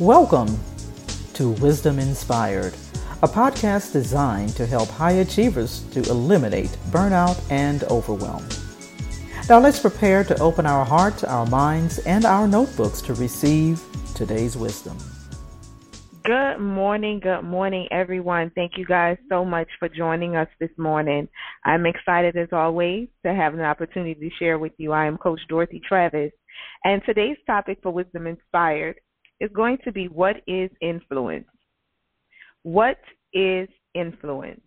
Welcome to Wisdom Inspired, a podcast designed to help high achievers to eliminate burnout and overwhelm. Now let's prepare to open our hearts, our minds, and our notebooks to receive today's wisdom. Good morning, good morning, everyone. Thank you guys so much for joining us this morning. I'm excited as always to have an opportunity to share with you. I am Coach Dorothy Travis, and today's topic for Wisdom Inspired is going to be what is influence? What is influence?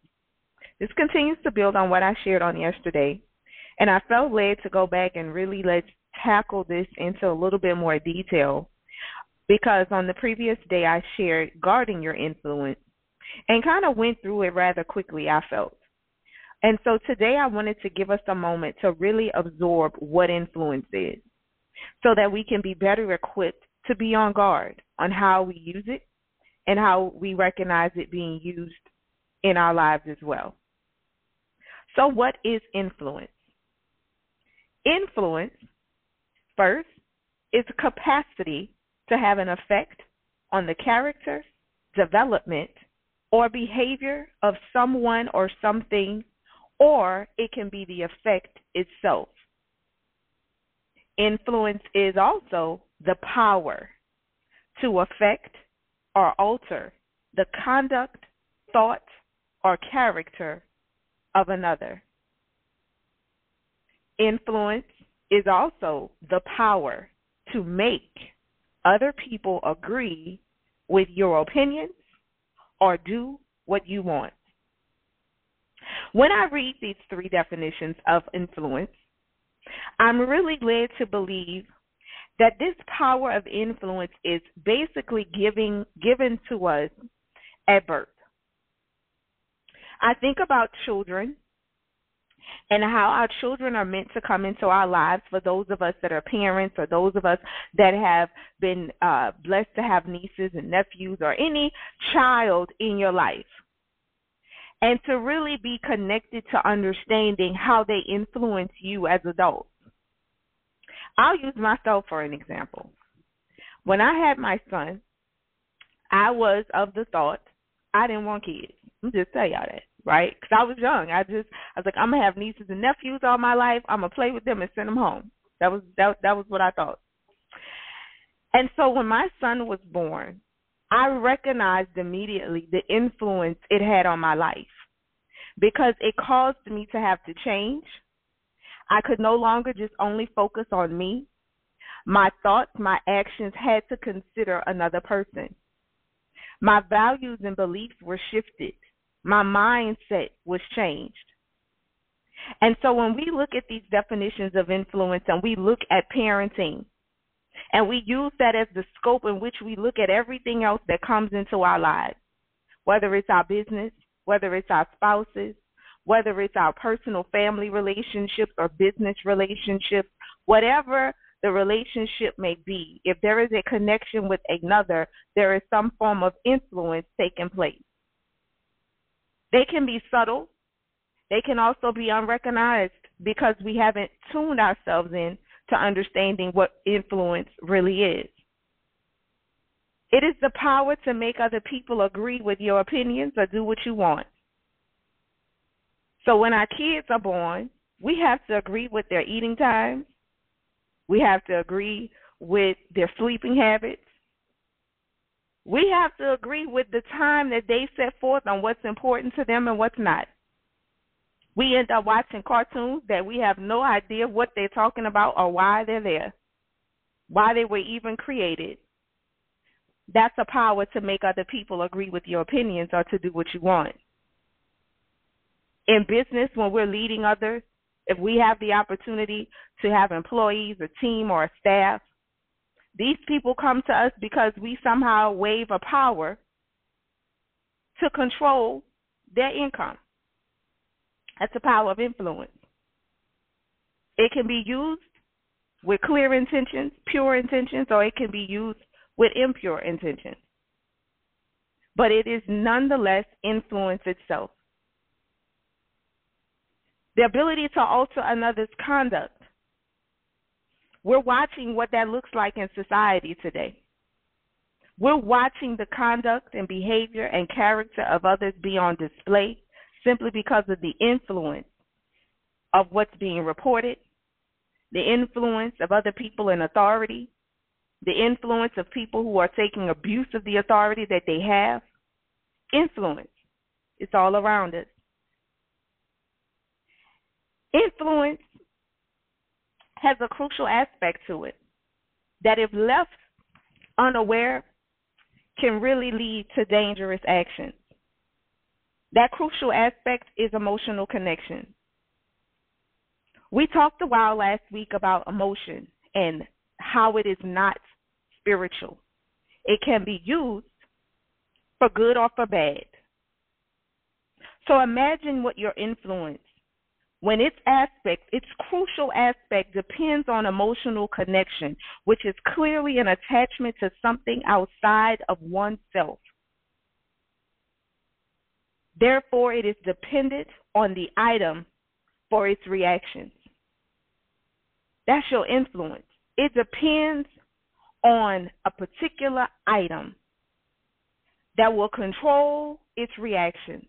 This continues to build on what I shared on yesterday, and I felt led to go back and really let's tackle this into a little bit more detail because on the previous day I shared guarding your influence and kind of went through it rather quickly, I felt. And so today I wanted to give us a moment to really absorb what influence is so that we can be better equipped to be on guard on how we use it and how we recognize it being used in our lives as well. So, what is influence? Influence, first, is a capacity to have an effect on the character, development, or behavior of someone or something, or it can be the effect itself. Influence is also the power to affect or alter the conduct, thought, or character of another. Influence is also the power to make other people agree with your opinions or do what you want. When I read these three definitions of influence, I'm really led to believe that this power of influence is basically giving given to us at birth. I think about children and how our children are meant to come into our lives for those of us that are parents or those of us that have been uh, blessed to have nieces and nephews or any child in your life. And to really be connected to understanding how they influence you as adults. I'll use myself for an example. When I had my son, I was of the thought I didn't want kids. I'm just tell y'all that, right? Because I was young. I just I was like, I'm gonna have nieces and nephews all my life. I'm gonna play with them and send them home. That was that that was what I thought. And so when my son was born, I recognized immediately the influence it had on my life because it caused me to have to change I could no longer just only focus on me. My thoughts, my actions had to consider another person. My values and beliefs were shifted. My mindset was changed. And so when we look at these definitions of influence and we look at parenting, and we use that as the scope in which we look at everything else that comes into our lives, whether it's our business, whether it's our spouses, whether it's our personal family relationships or business relationships, whatever the relationship may be, if there is a connection with another, there is some form of influence taking place. They can be subtle, they can also be unrecognized because we haven't tuned ourselves in to understanding what influence really is. It is the power to make other people agree with your opinions or do what you want. So when our kids are born, we have to agree with their eating times. We have to agree with their sleeping habits. We have to agree with the time that they set forth on what's important to them and what's not. We end up watching cartoons that we have no idea what they're talking about or why they're there, why they were even created. That's a power to make other people agree with your opinions or to do what you want in business when we're leading others, if we have the opportunity to have employees, a team, or a staff, these people come to us because we somehow wave a power to control their income. That's the power of influence. It can be used with clear intentions, pure intentions, or it can be used with impure intentions. But it is nonetheless influence itself the ability to alter another's conduct. We're watching what that looks like in society today. We're watching the conduct and behavior and character of others be on display simply because of the influence of what's being reported, the influence of other people in authority, the influence of people who are taking abuse of the authority that they have. Influence. It's all around us. Influence has a crucial aspect to it that, if left unaware, can really lead to dangerous actions. That crucial aspect is emotional connection. We talked a while last week about emotion and how it is not spiritual. It can be used for good or for bad. So imagine what your influence, when its aspect, its crucial aspect depends on emotional connection, which is clearly an attachment to something outside of oneself. Therefore, it is dependent on the item for its reactions. That's your influence. It depends on a particular item that will control its reactions.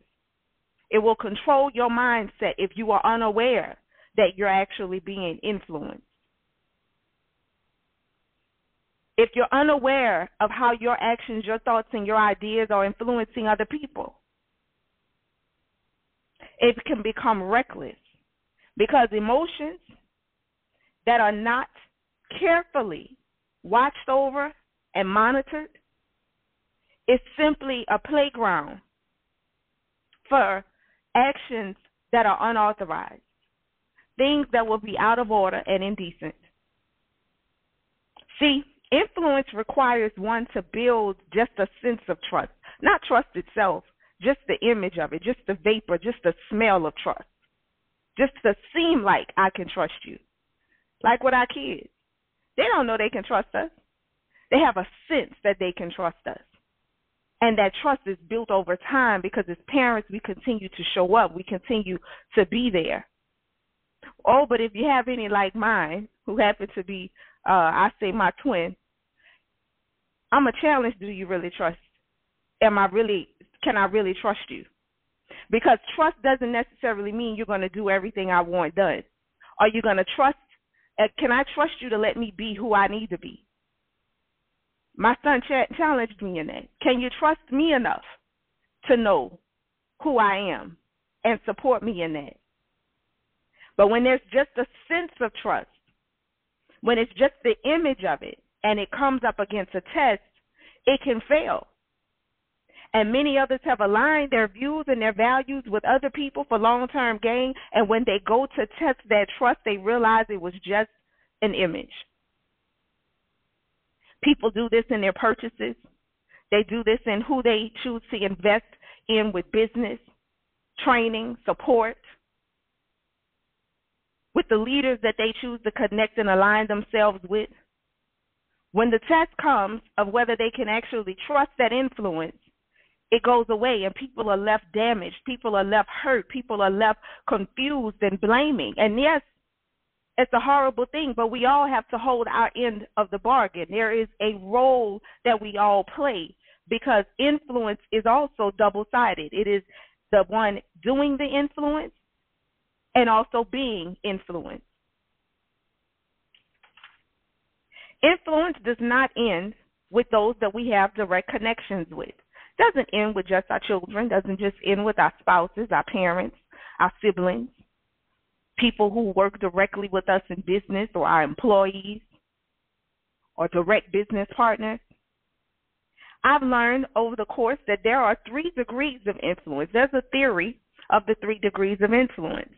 It will control your mindset if you are unaware that you're actually being influenced. If you're unaware of how your actions, your thoughts, and your ideas are influencing other people, it can become reckless because emotions that are not carefully watched over and monitored is simply a playground for actions that are unauthorized, things that will be out of order and indecent. See, influence requires one to build just a sense of trust, not trust itself, just the image of it, just the vapor, just the smell of trust, just to seem like I can trust you. Like with our kids. They don't know they can trust us. They have a sense that they can trust us. And that trust is built over time because as parents, we continue to show up. We continue to be there. Oh, but if you have any like mine, who happen to be, uh, I say my twin, I'm a challenge. Do you really trust? Am I really, can I really trust you? Because trust doesn't necessarily mean you're going to do everything I want done. Are you going to trust uh, can I trust you to let me be who I need to be? My son ch- challenged me in that. Can you trust me enough to know who I am and support me in that? But when there's just a sense of trust, when it's just the image of it and it comes up against a test, it can fail and many others have aligned their views and their values with other people for long term gain. And when they go to test that trust, they realize it was just an image. People do this in their purchases, they do this in who they choose to invest in with business, training, support, with the leaders that they choose to connect and align themselves with. When the test comes of whether they can actually trust that influence, it goes away and people are left damaged. People are left hurt. People are left confused and blaming. And yes, it's a horrible thing, but we all have to hold our end of the bargain. There is a role that we all play because influence is also double sided. It is the one doing the influence and also being influenced. Influence does not end with those that we have direct connections with doesn't end with just our children, doesn't just end with our spouses, our parents, our siblings, people who work directly with us in business or our employees or direct business partners. I've learned over the course that there are three degrees of influence. There's a theory of the three degrees of influence.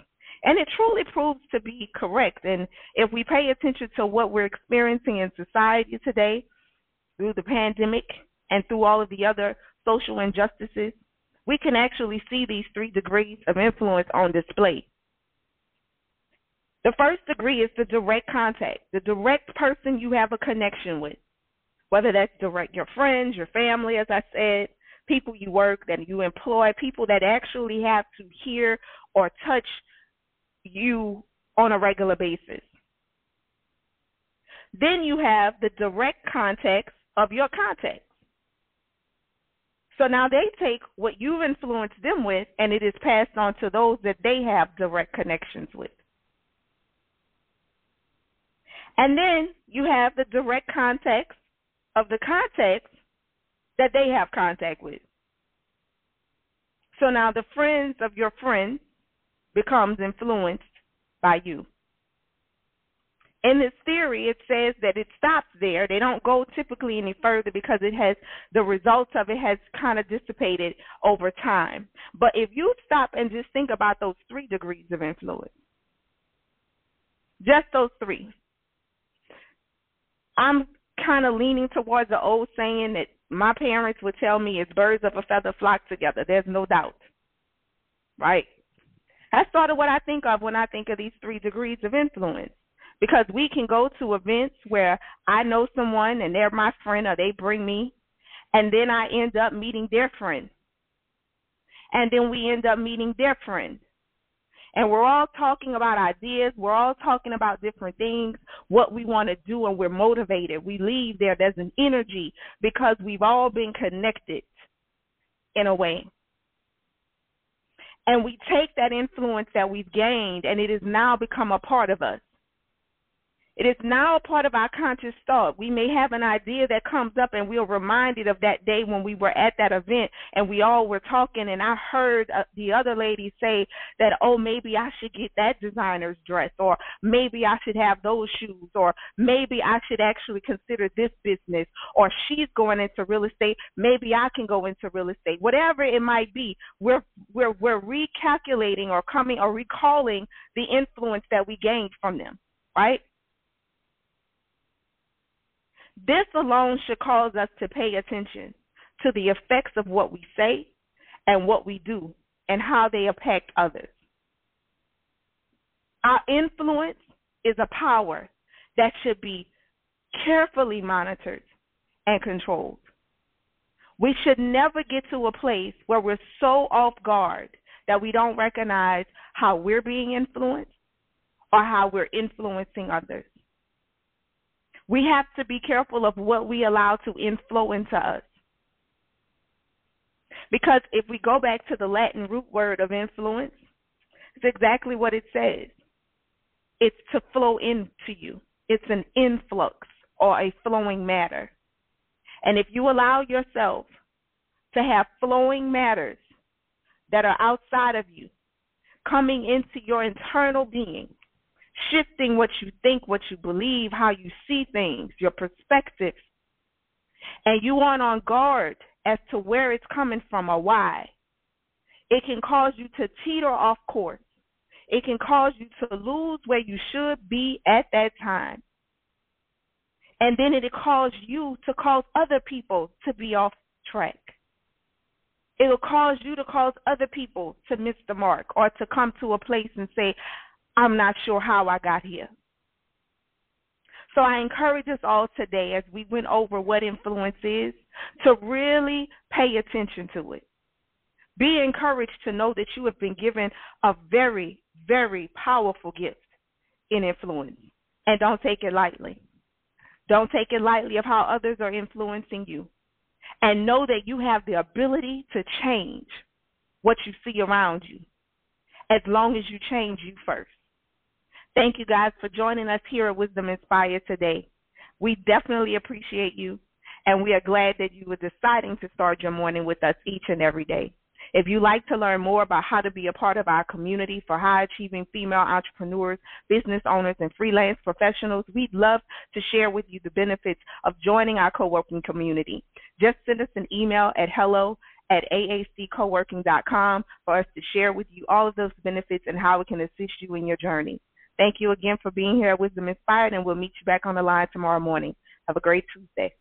And it truly proves to be correct. And if we pay attention to what we're experiencing in society today through the pandemic and through all of the other social injustices, we can actually see these three degrees of influence on display. The first degree is the direct contact, the direct person you have a connection with, whether that's direct your friends, your family, as I said, people you work, that you employ, people that actually have to hear or touch you on a regular basis. Then you have the direct context of your contacts So now they take what you've influenced them with and it is passed on to those that they have direct connections with. And then you have the direct context of the context that they have contact with. So now the friends of your friends becomes influenced by you. In this theory, it says that it stops there. They don't go typically any further because it has the results of it has kind of dissipated over time. But if you stop and just think about those three degrees of influence, just those three, I'm kind of leaning towards the old saying that my parents would tell me is birds of a feather flock together. There's no doubt. Right? That's sort of what I think of when I think of these three degrees of influence. Because we can go to events where I know someone and they're my friend or they bring me, and then I end up meeting their friend. And then we end up meeting their friend and we're all talking about ideas. We're all talking about different things, what we want to do, and we're motivated. We leave there, there's an energy because we've all been connected in a way. And we take that influence that we've gained, and it has now become a part of us. It is now a part of our conscious thought. We may have an idea that comes up and we're reminded of that day when we were at that event and we all were talking and I heard uh, the other lady say that, oh, maybe I should get that designer's dress or maybe I should have those shoes or maybe I should actually consider this business or she's going into real estate. Maybe I can go into real estate. Whatever it might be, we're, we're, we're recalculating or coming or recalling the influence that we gained from them, right? This alone should cause us to pay attention to the effects of what we say and what we do and how they impact others. Our influence is a power that should be carefully monitored and controlled. We should never get to a place where we're so off guard that we don't recognize how we're being influenced or how we're influencing others. We have to be careful of what we allow to inflow into us. Because if we go back to the Latin root word of influence, it's exactly what it says. It's to flow into you. It's an influx or a flowing matter. And if you allow yourself to have flowing matters that are outside of you coming into your internal being, shifting what you think, what you believe, how you see things, your perspective. And you aren't on guard as to where it's coming from or why. It can cause you to teeter off course. It can cause you to lose where you should be at that time. And then it'll cause you to cause other people to be off track. It'll cause you to cause other people to miss the mark or to come to a place and say, I'm not sure how I got here. So I encourage us all today as we went over what influence is to really pay attention to it. Be encouraged to know that you have been given a very, very powerful gift in influence. And don't take it lightly. Don't take it lightly of how others are influencing you. And know that you have the ability to change what you see around you as long as you change you first. Thank you guys for joining us here at Wisdom Inspired today. We definitely appreciate you, and we are glad that you were deciding to start your morning with us each and every day. If you'd like to learn more about how to be a part of our community for high achieving female entrepreneurs, business owners, and freelance professionals, we'd love to share with you the benefits of joining our co working community. Just send us an email at hello at aaccoworking.com for us to share with you all of those benefits and how we can assist you in your journey. Thank you again for being here at Wisdom Inspired, and we'll meet you back on the line tomorrow morning. Have a great Tuesday.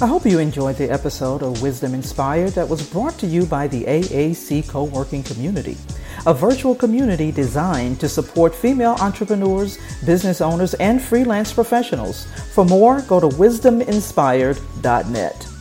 I hope you enjoyed the episode of Wisdom Inspired that was brought to you by the AAC Co working community, a virtual community designed to support female entrepreneurs, business owners, and freelance professionals. For more, go to wisdominspired.net.